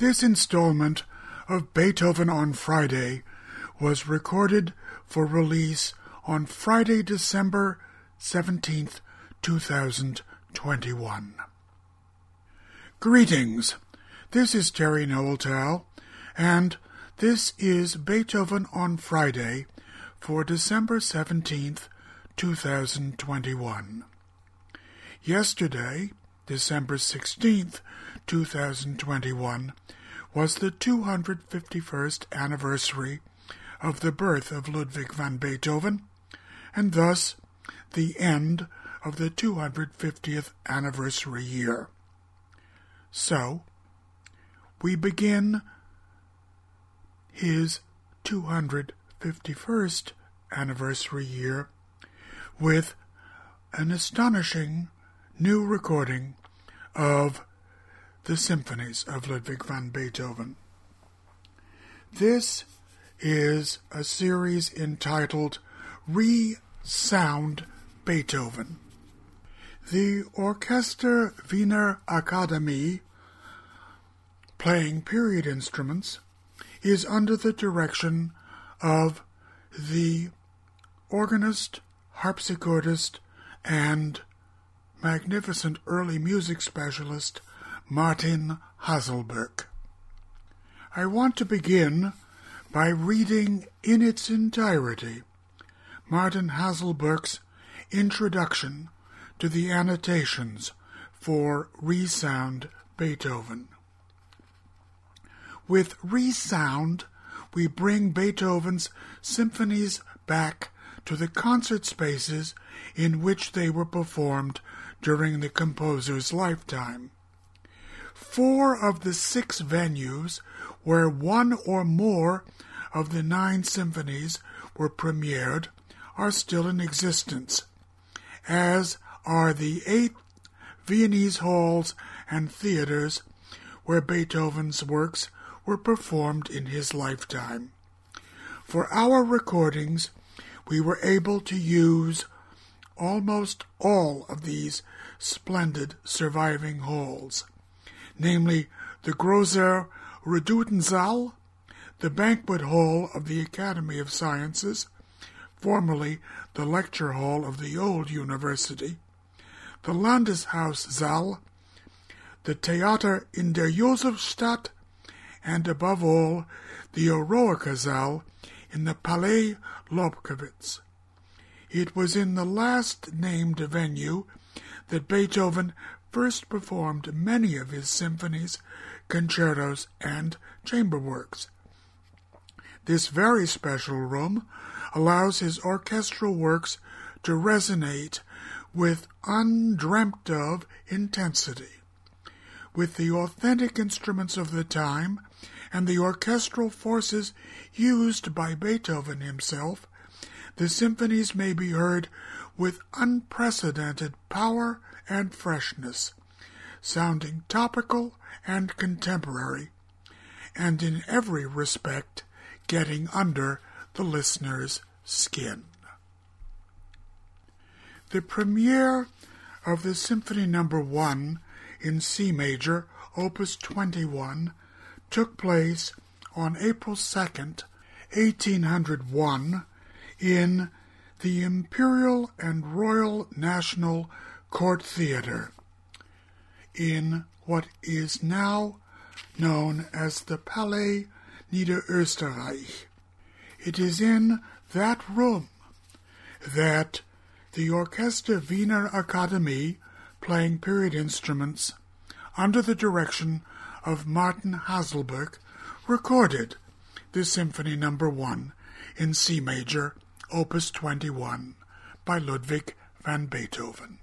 This installment of Beethoven on Friday was recorded for release on Friday, December 17th, 2021. Greetings. This is Terry Noeltal, and this is Beethoven on Friday for December 17th, 2021. Yesterday, December 16th, 2021, was the 251st anniversary of the birth of Ludwig van Beethoven, and thus the end of the 250th anniversary year. So, we begin his 251st anniversary year with an astonishing new recording of the symphonies of Ludwig van Beethoven. This is a series entitled Re-Sound Beethoven. The Orchester Wiener Akademie, playing period instruments, is under the direction of the organist, harpsichordist, and magnificent early music specialist Martin Haselböck. I want to begin by reading in its entirety Martin Haselböck's introduction to the annotations for Resound Beethoven. With Resound, we bring Beethoven's symphonies back to the concert spaces in which they were performed during the composer's lifetime. Four of the six venues where one or more of the nine symphonies were premiered are still in existence, as are the eight Viennese halls and theaters where Beethoven's works were performed in his lifetime. For our recordings, we were able to use almost all of these splendid surviving halls, namely the Großer Redoutensaal, the banquet hall of the Academy of Sciences, formerly the lecture hall of the old university, the Landeshaussaal, the Theater in der Josefstadt, and above all, the Eroica in the Palais Lobkowitz. It was in the last named venue that Beethoven first performed many of his symphonies, concertos, and chamber works. This very special room allows his orchestral works to resonate with undreamt of intensity. With the authentic instruments of the time and the orchestral forces used by Beethoven himself, the symphonies may be heard with unprecedented power and freshness, sounding topical and contemporary, and in every respect getting under the listener's skin. The premiere of the Symphony No. 1 in C major, Opus 21, took place on April 2nd, 1801, in the Imperial and Royal National Court Theatre in what is now known as the Palais Niederösterreich. It is in that room that the Orchester Wiener Akademie, playing period instruments, under the direction of Martin Haselböck, recorded the Symphony No. 1 in C major Opus 21 by Ludwig van Beethoven.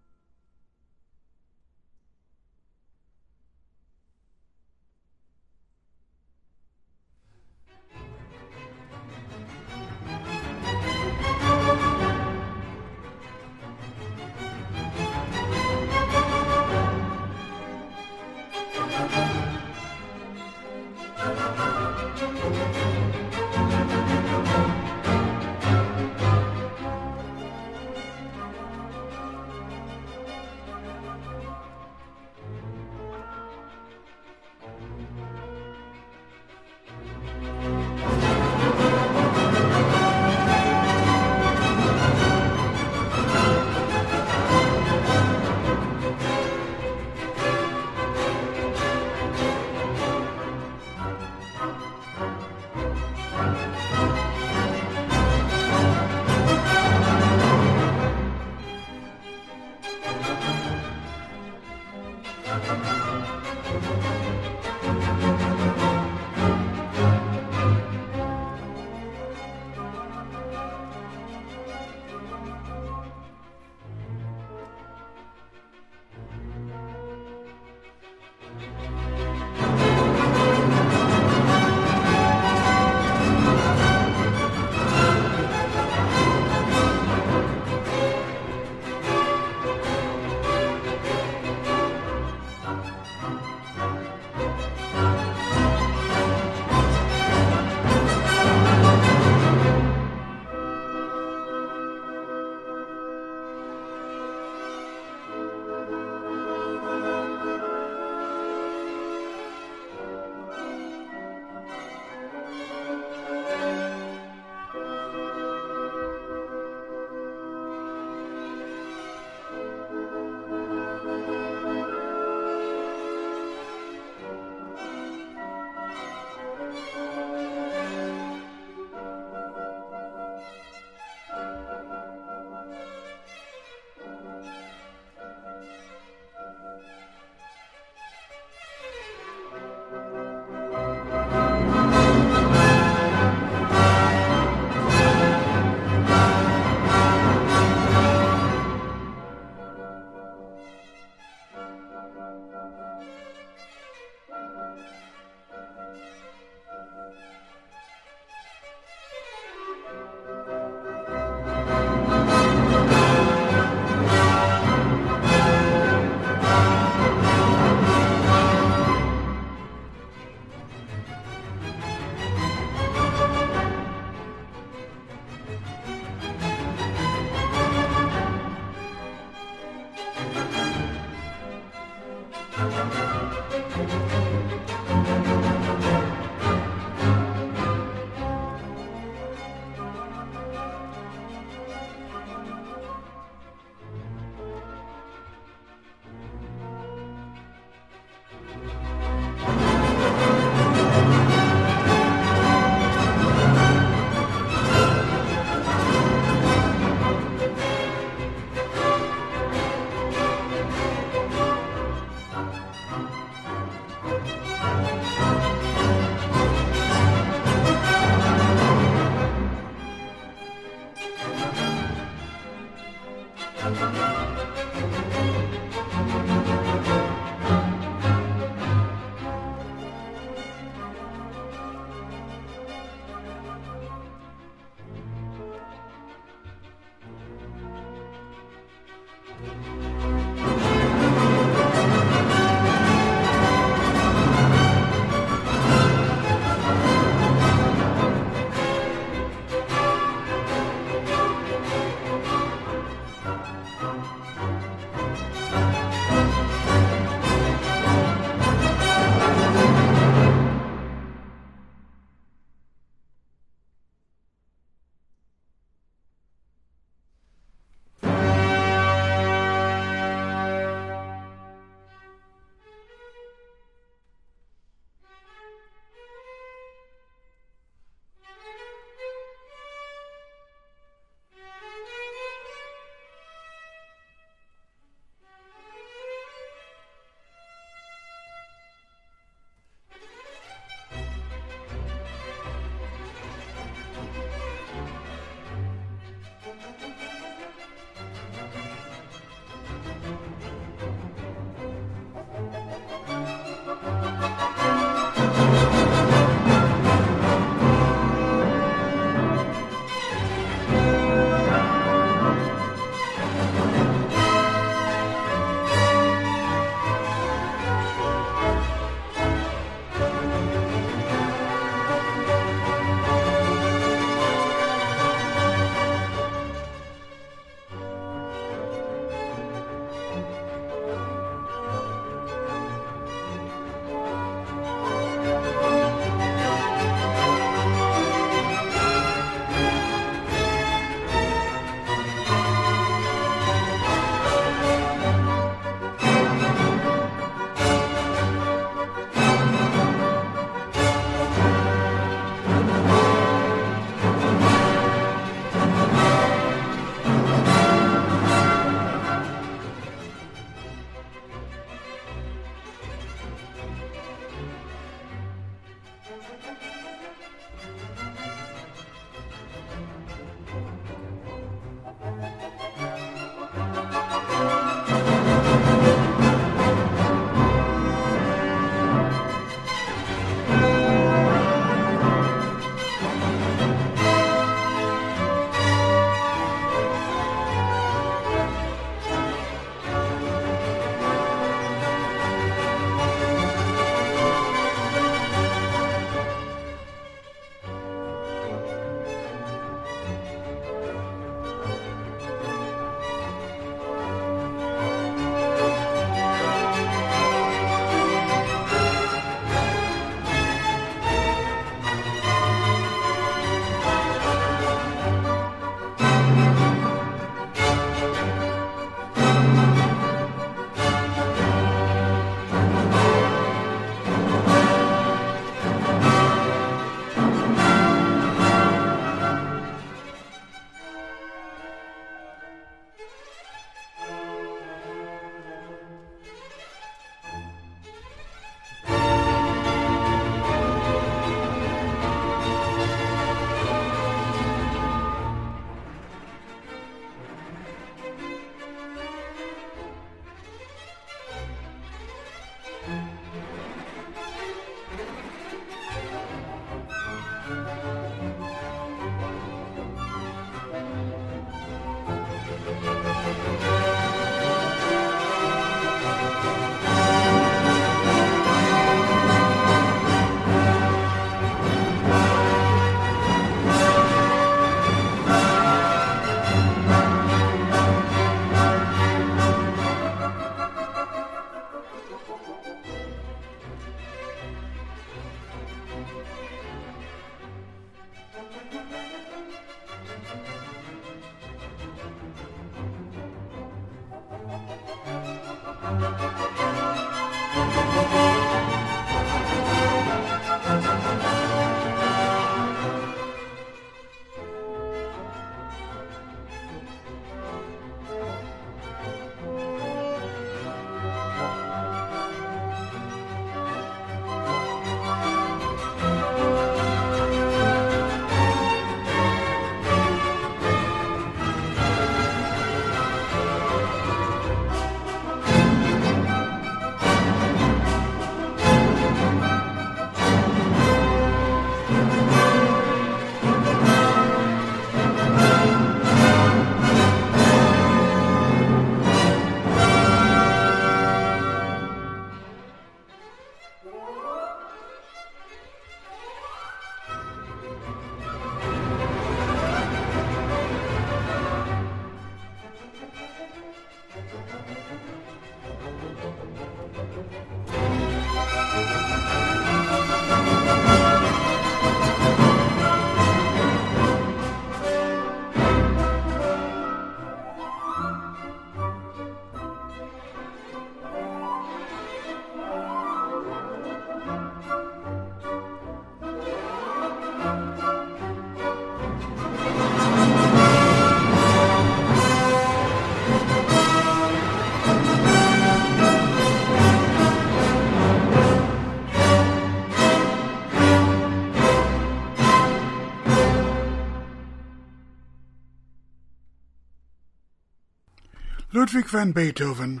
Ludwig van Beethoven,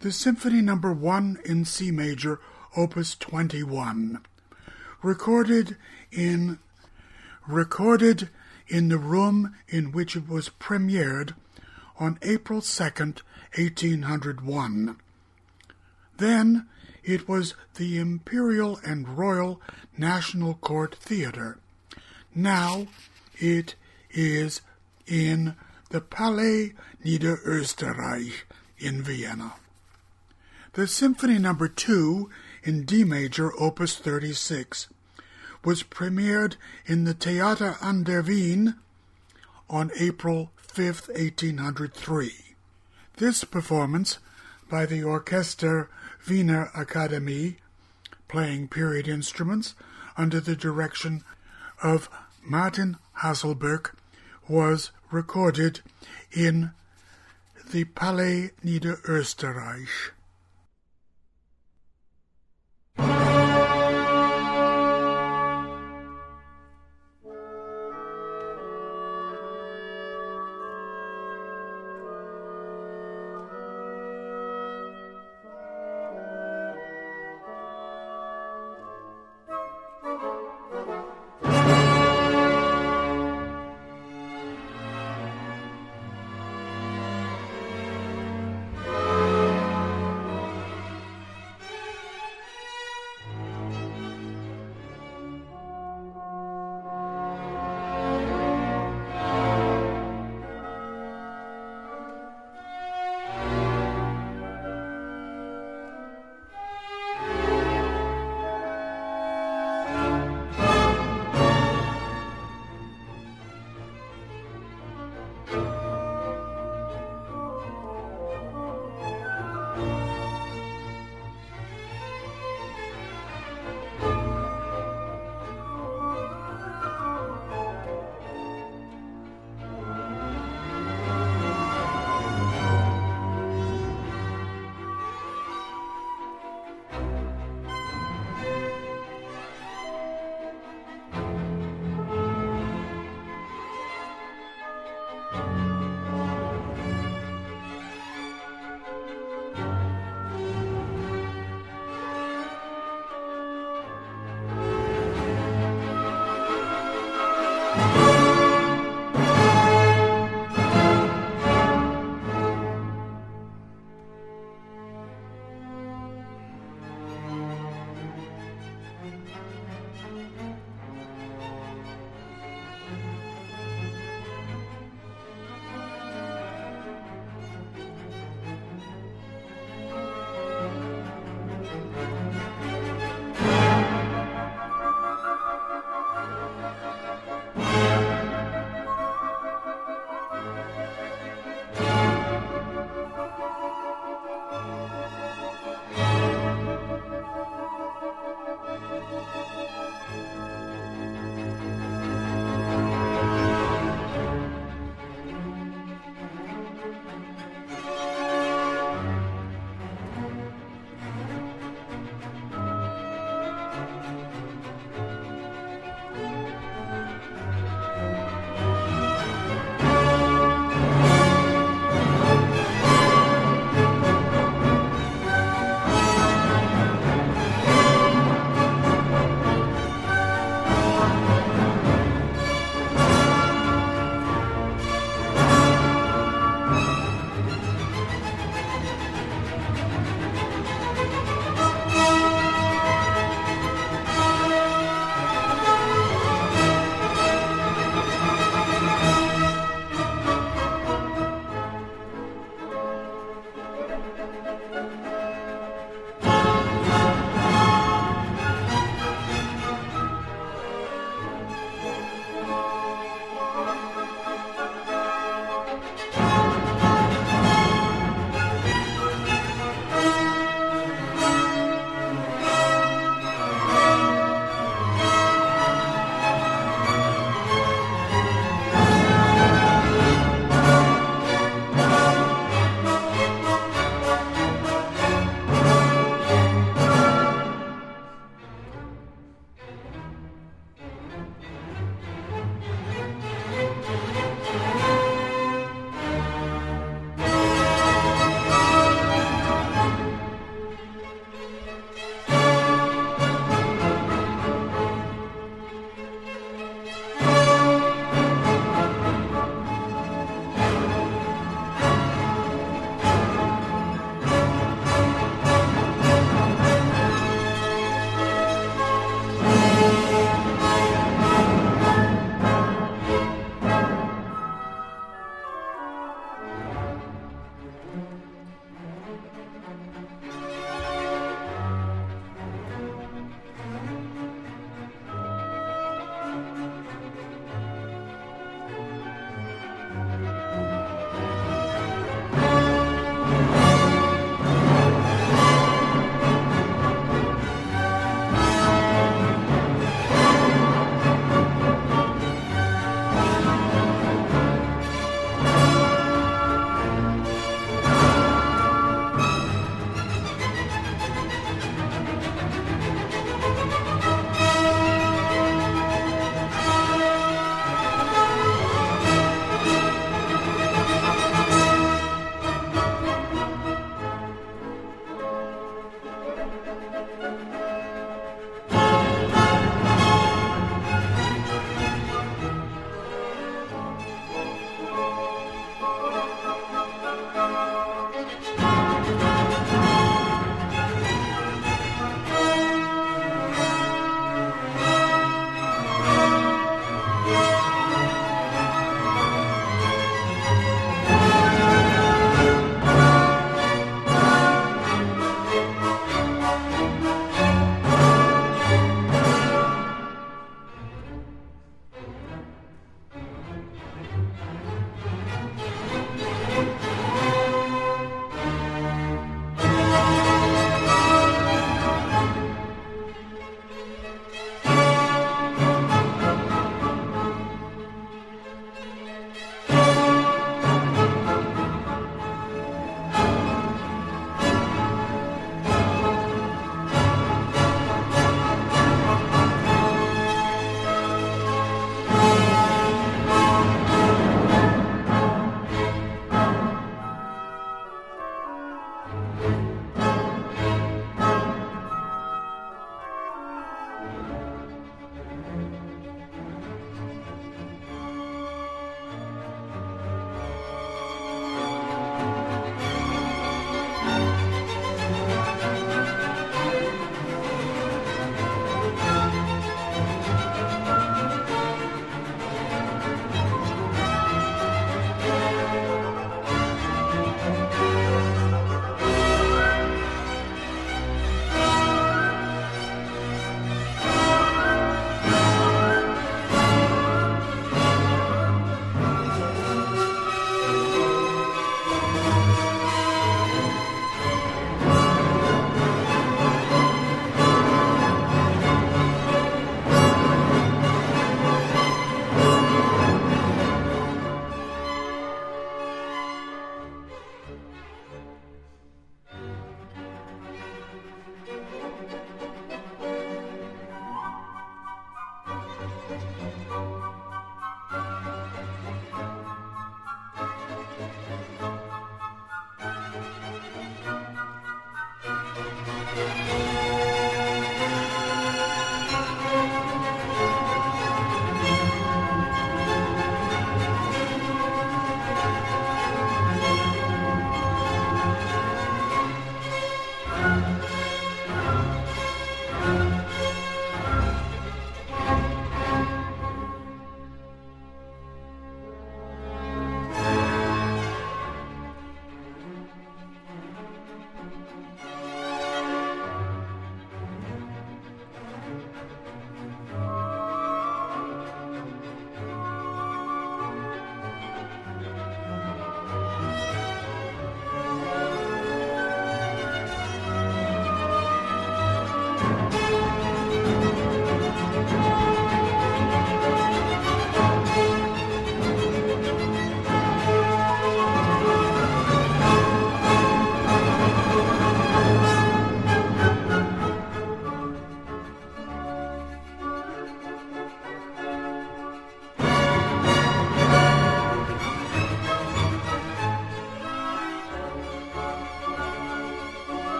the Symphony Number no. 1 in C major, opus 21, recorded in recorded in the room in which it was premiered on April 2nd, 1801. Then it was the Imperial and Royal National Court Theatre. Now it is in the Palais Niederösterreich in Vienna. The Symphony No. 2 in D major, opus 36, was premiered in the Theater an der Wien on April 5, 1803. This performance by the Orchester Wiener Akademie, playing period instruments under the direction of Martin Haselböck, was recorded in the Palais Niederösterreich.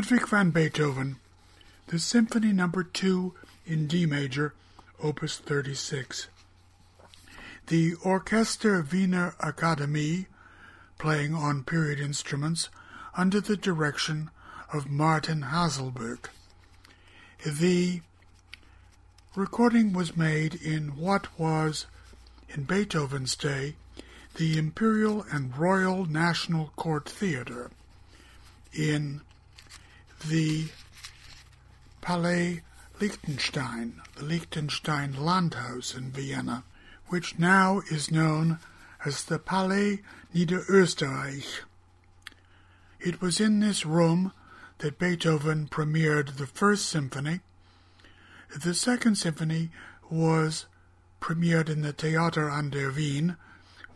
Ludwig van Beethoven, the Symphony Number 2 in D major, Opus 36. The Orchester Wiener Akademie, playing on period instruments under the direction of Martin Haselböck. The recording was made in what was, in Beethoven's day, the Imperial and Royal National Court Theatre in the Palais Liechtenstein, the Liechtenstein Landhaus in Vienna, which now is known as the Palais Niederösterreich. It was in this room that Beethoven premiered the First Symphony. The Second Symphony was premiered in the Theater an der Wien,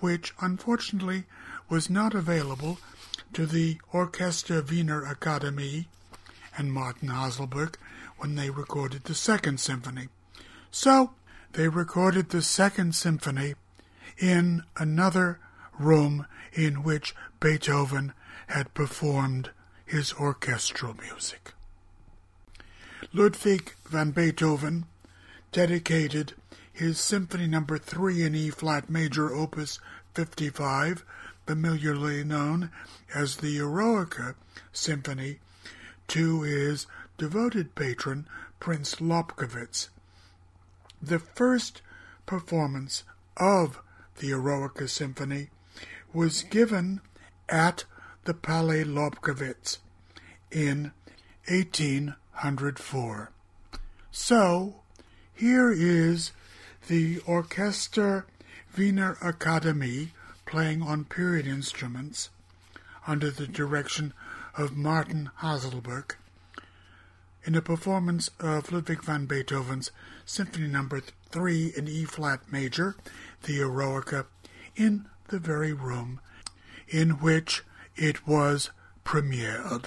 which unfortunately was not available to the Orchester Wiener Akademie and Martin Haselböck when they recorded the Second Symphony. So they recorded the Second Symphony in another room in which Beethoven had performed his orchestral music. Ludwig van Beethoven dedicated his Symphony Number no. 3 in E flat major opus 55, familiarly known as the Eroica Symphony, to his devoted patron Prince Lobkowitz. The first performance of the Eroica Symphony was given at the Palais Lobkowitz in 1804. So, here is the Orchester Wiener Akademie playing on period instruments under the direction of Martin Haselböck in a performance of Ludwig van Beethoven's Symphony No. 3 in E flat major, the Eroica, in the very room in which it was premiered.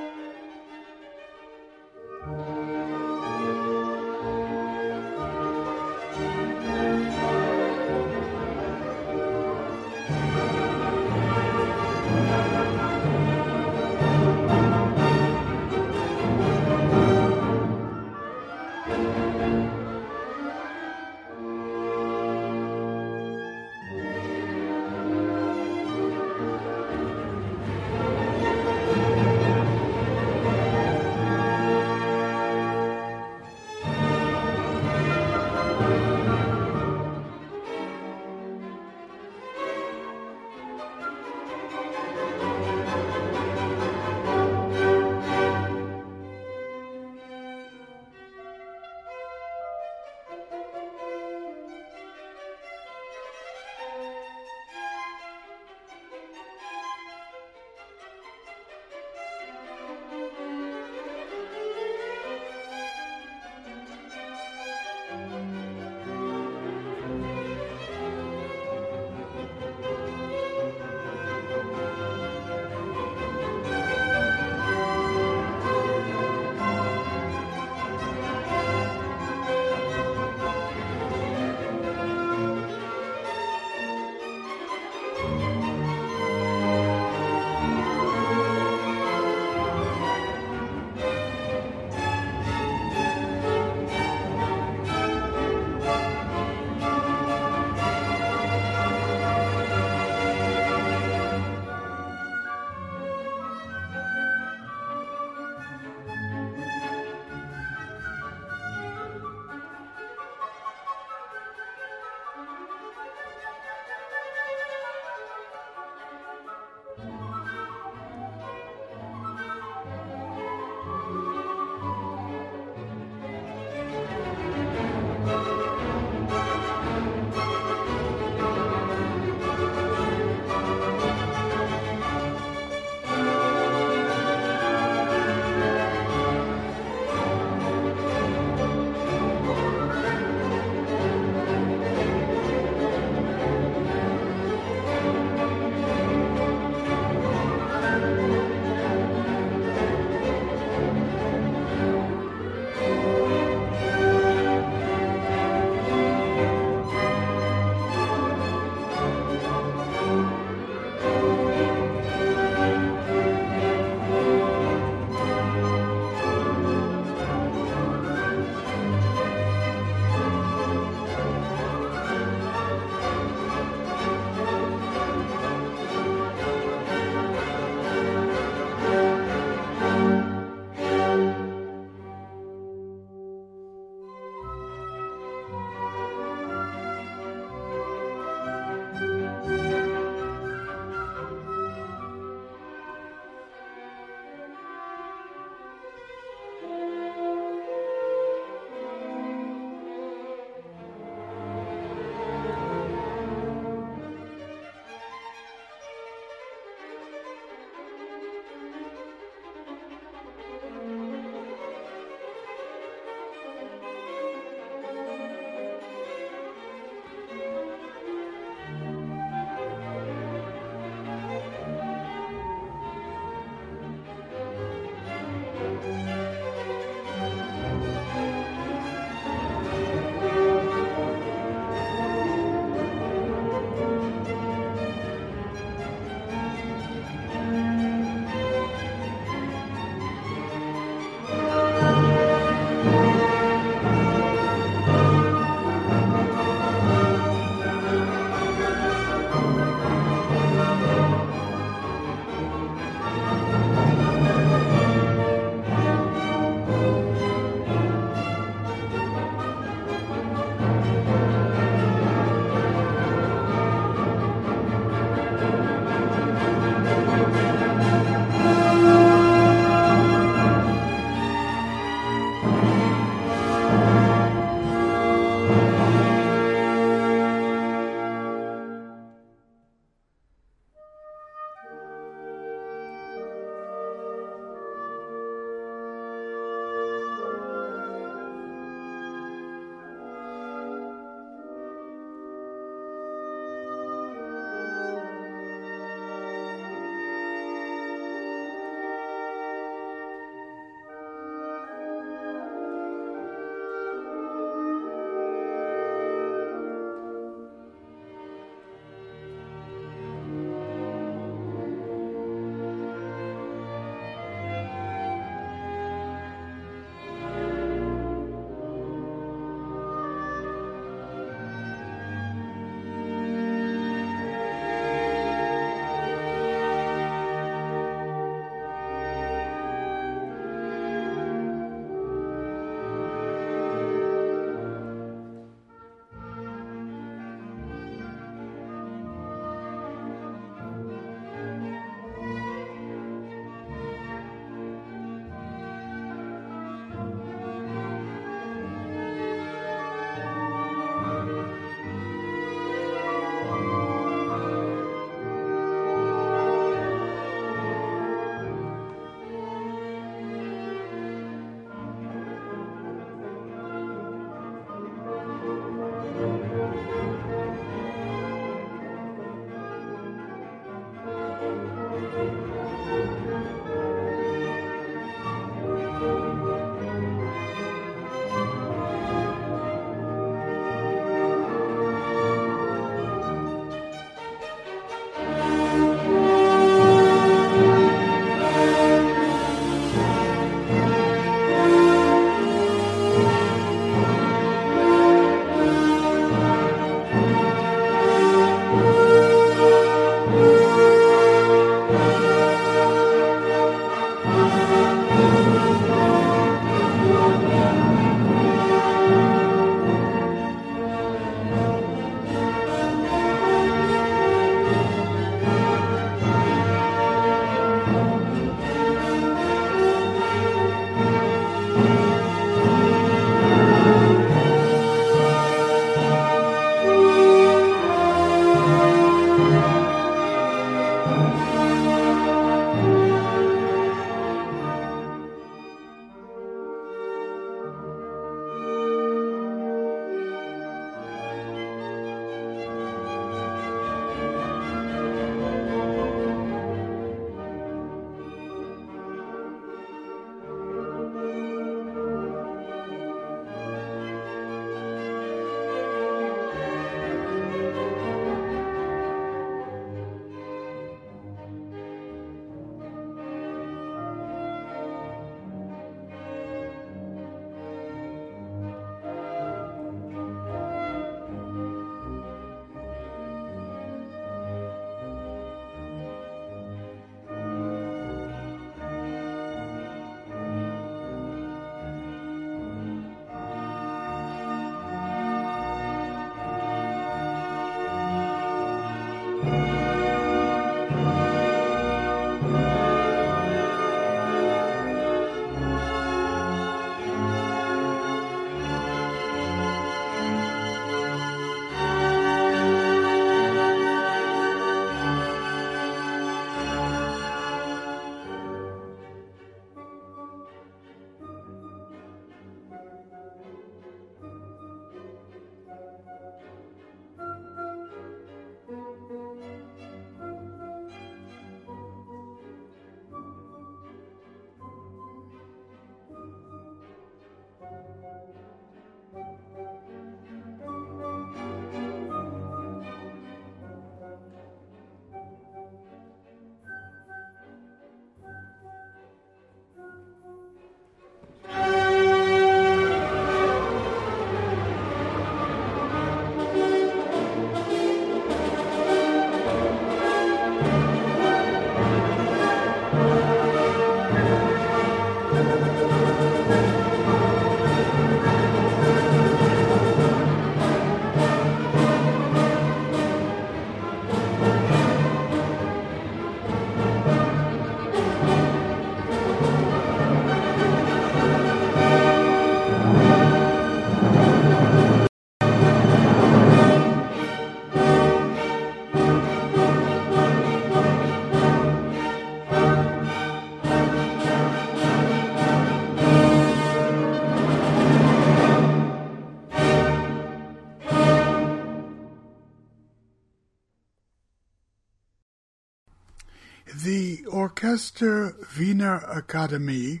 Orchester Wiener Akademie,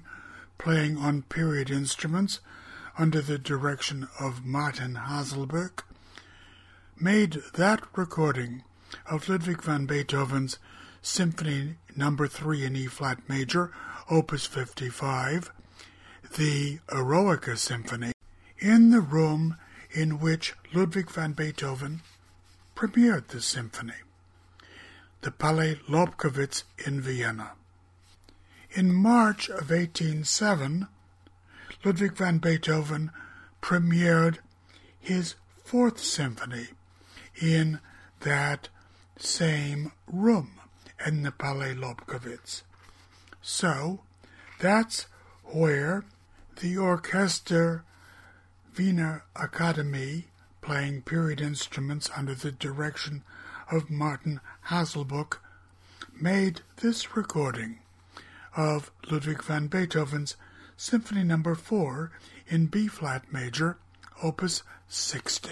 playing on period instruments under the direction of Martin Haselböck, made that recording of Ludwig van Beethoven's Symphony No. 3 in E flat major, Opus 55, the Eroica Symphony, in the room in which Ludwig van Beethoven premiered the symphony, the Palais Lobkowitz in Vienna. In March of 1807, Ludwig van Beethoven premiered his Fourth Symphony in that same room in the Palais Lobkowitz. So that's where the Orchester Wiener Akademie, playing period instruments under the direction of Martin Haselböck, made this recording of Ludwig van Beethoven's Symphony No. 4 in B flat major, opus 60.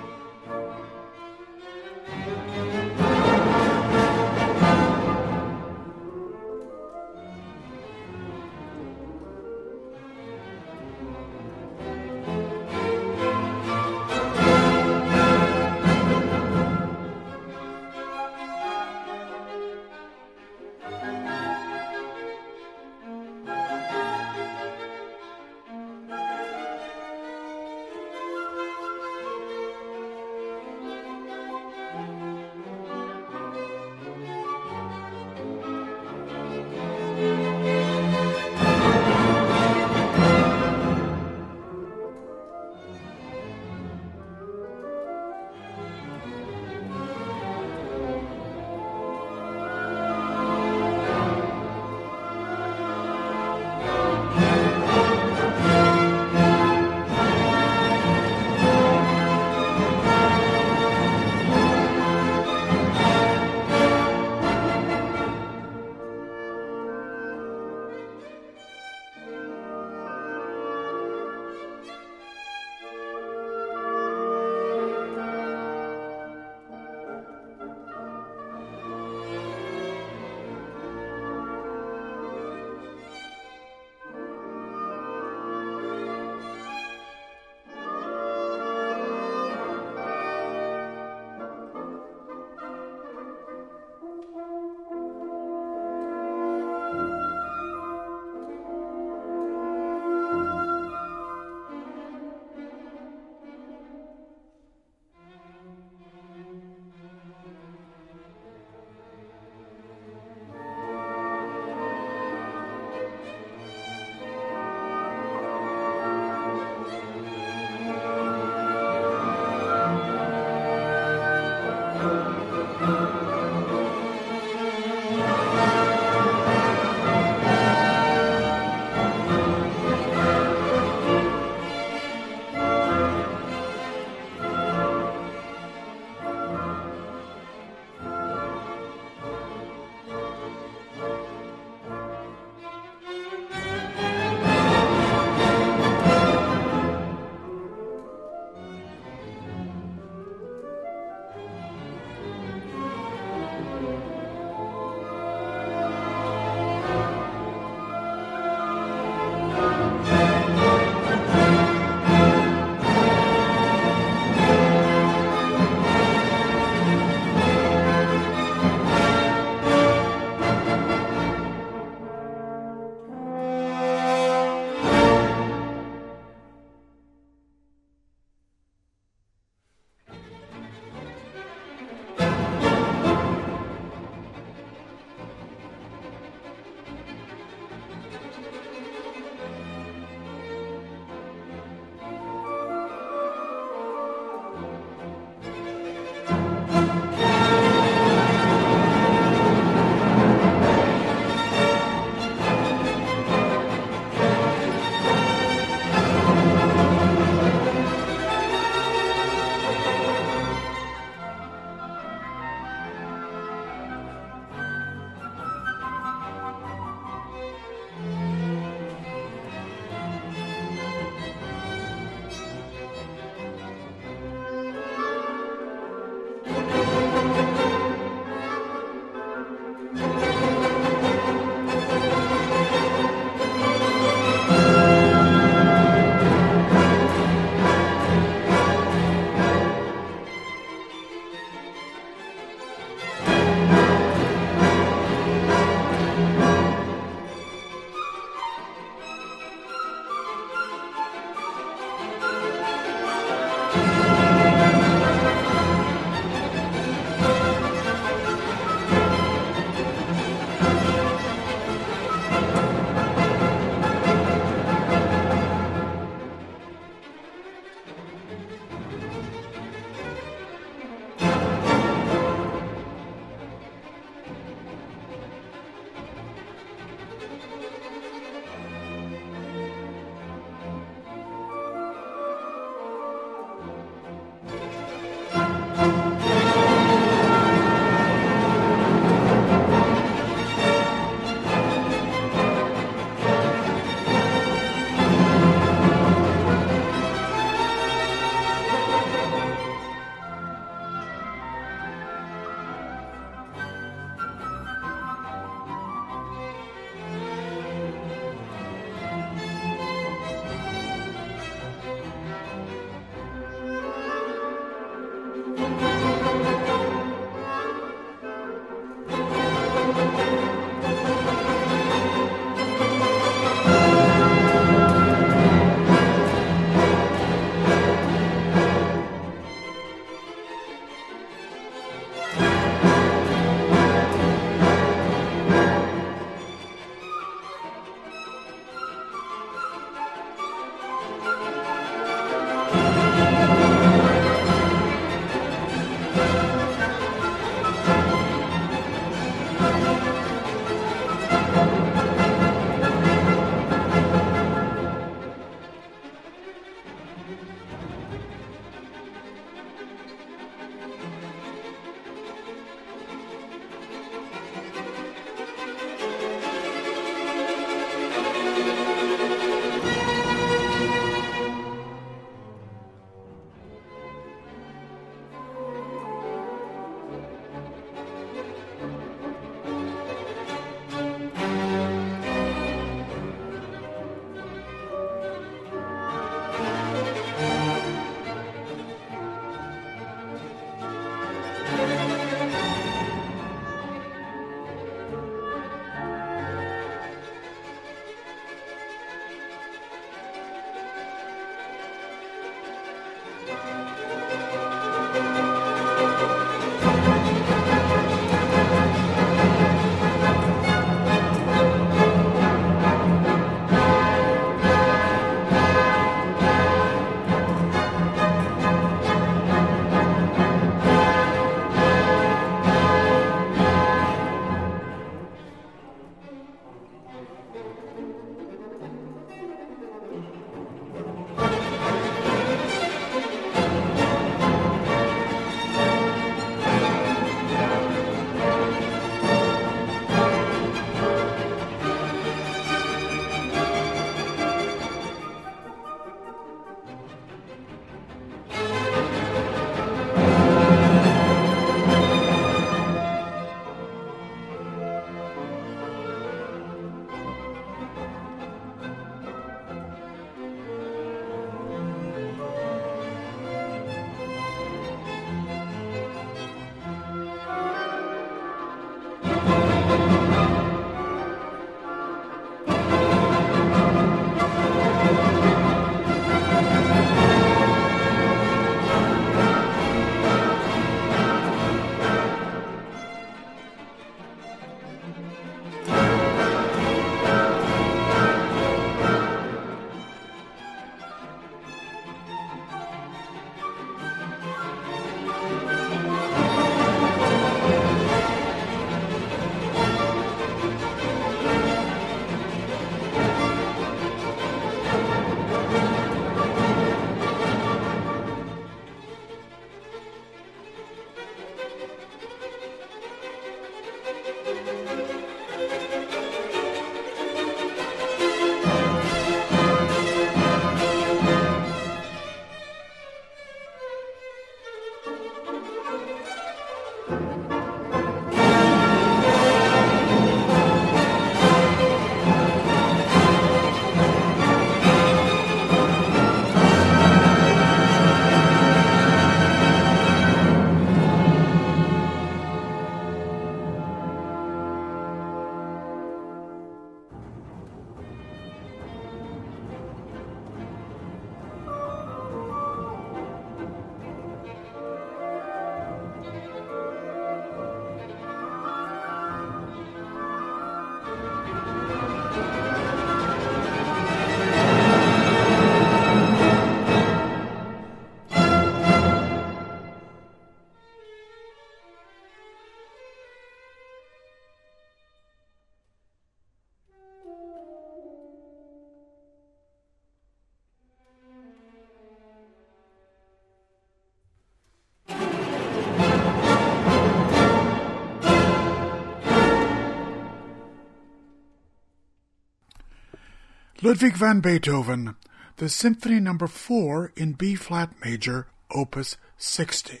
Ludwig van Beethoven, the Symphony No. 4 in B flat major, opus 60.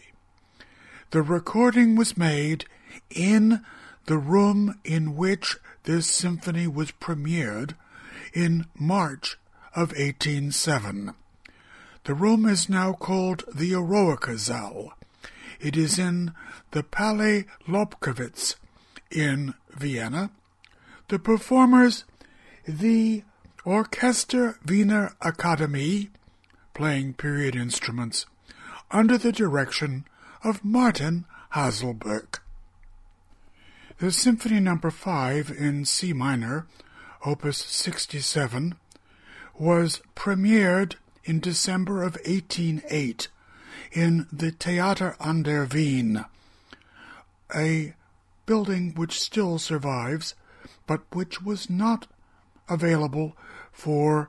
The recording was made in the room in which this symphony was premiered in March of 1807. The room is now called the Eroica. It is in the Palais Lobkowitz in Vienna. The performers, the Orchester Wiener Akademie, playing period instruments, under the direction of Martin Haselböck. The Symphony No. 5 in C minor, Opus 67, was premiered in December of 1808 in the Theater an der Wien, a building which still survives, but which was not available for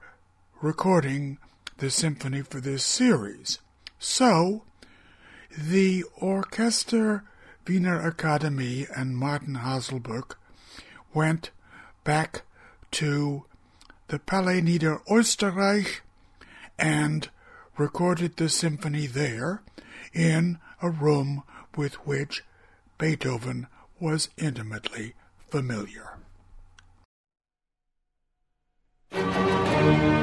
recording the symphony for this series. So, the Orchester Wiener Akademie and Martin Haselböck went back to the Palais Nieder Österreich and recorded the symphony there in a room with which Beethoven was intimately familiar. Música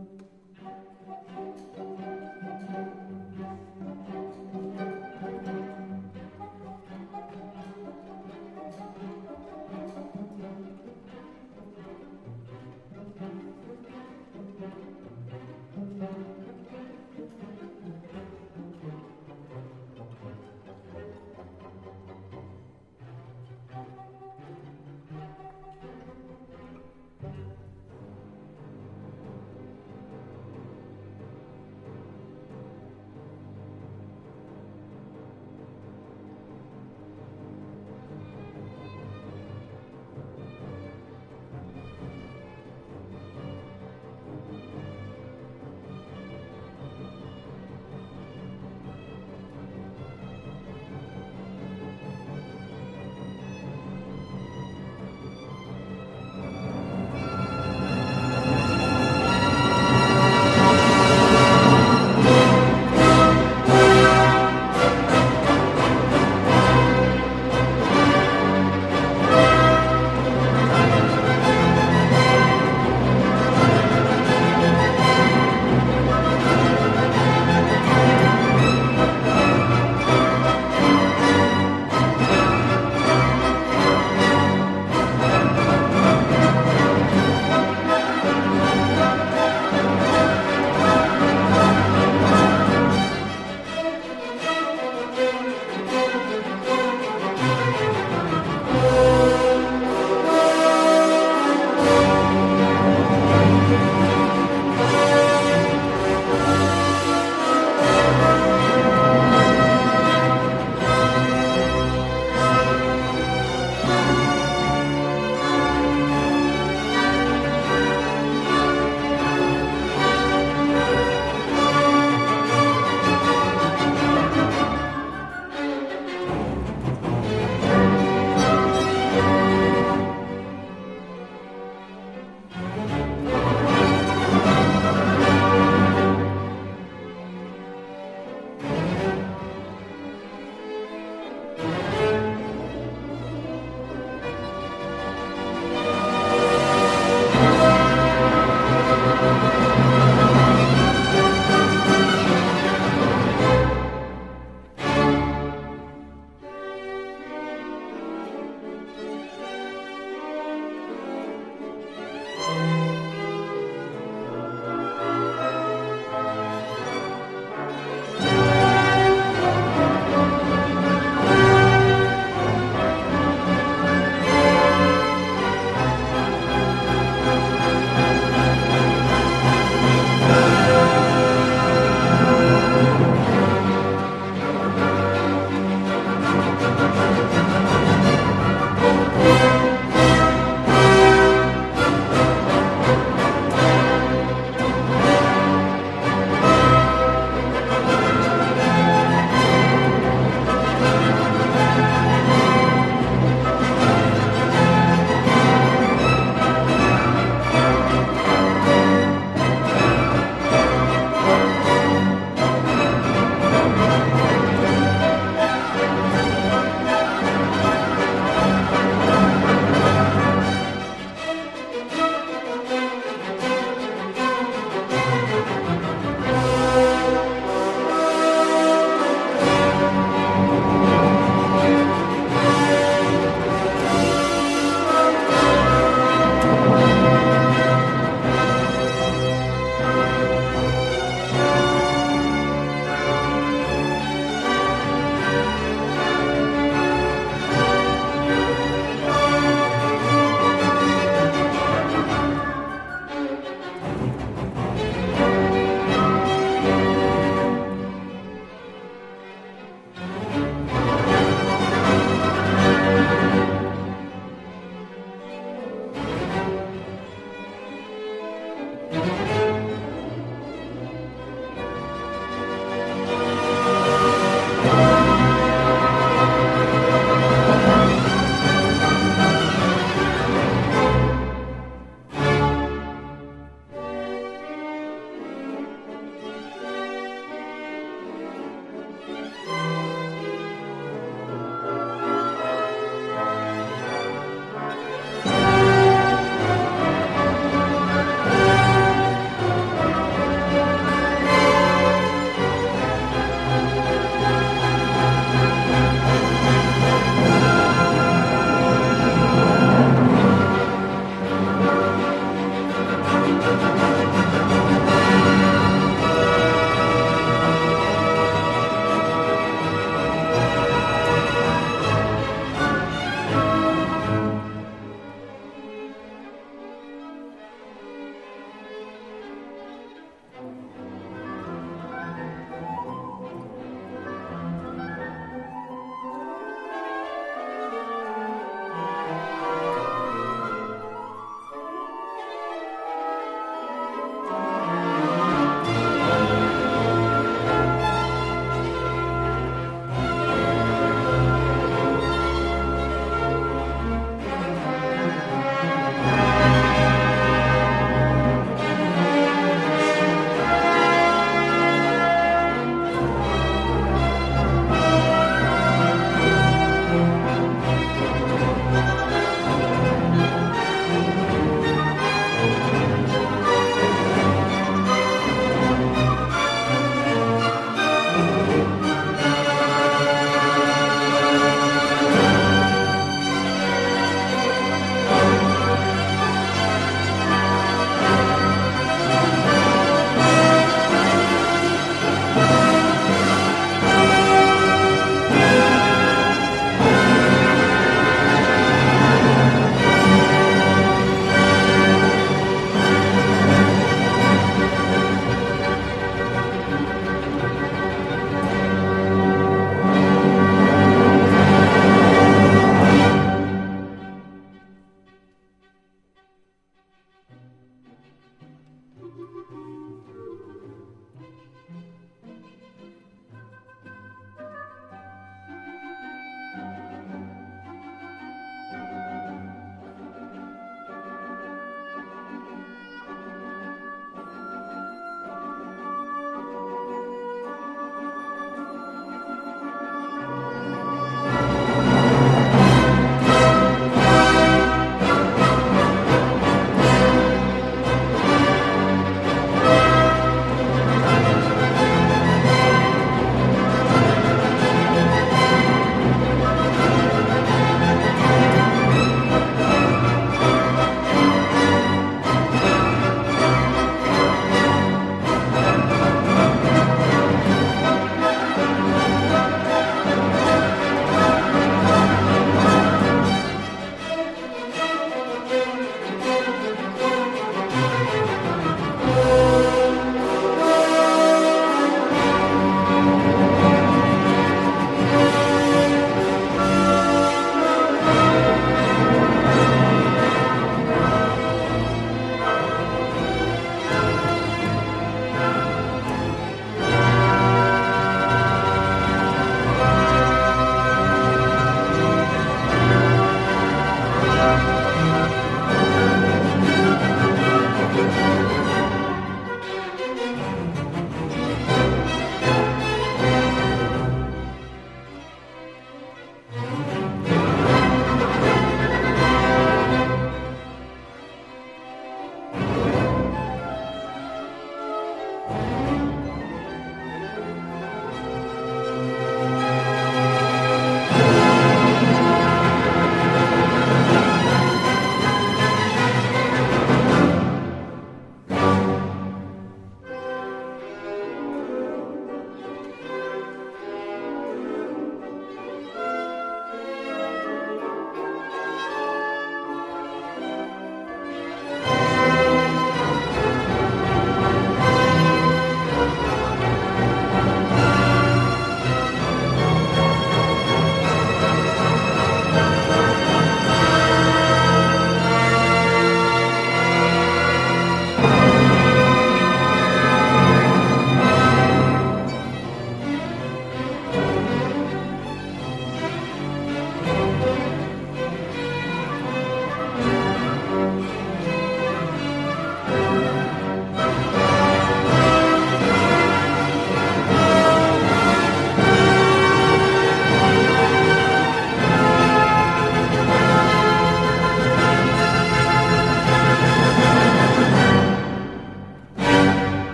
you.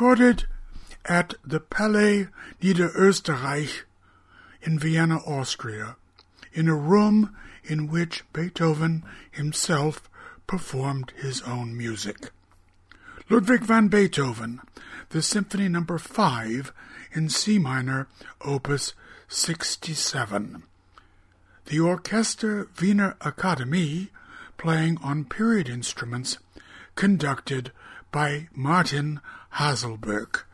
Recorded at the Palais Niederösterreich in Vienna, Austria, in a room in which Beethoven himself performed his own music. Ludwig van Beethoven, the Symphony Number no. 5 in C minor, Opus 67. The Orchester Wiener Akademie, playing on period instruments, conducted by Martin Haselböck.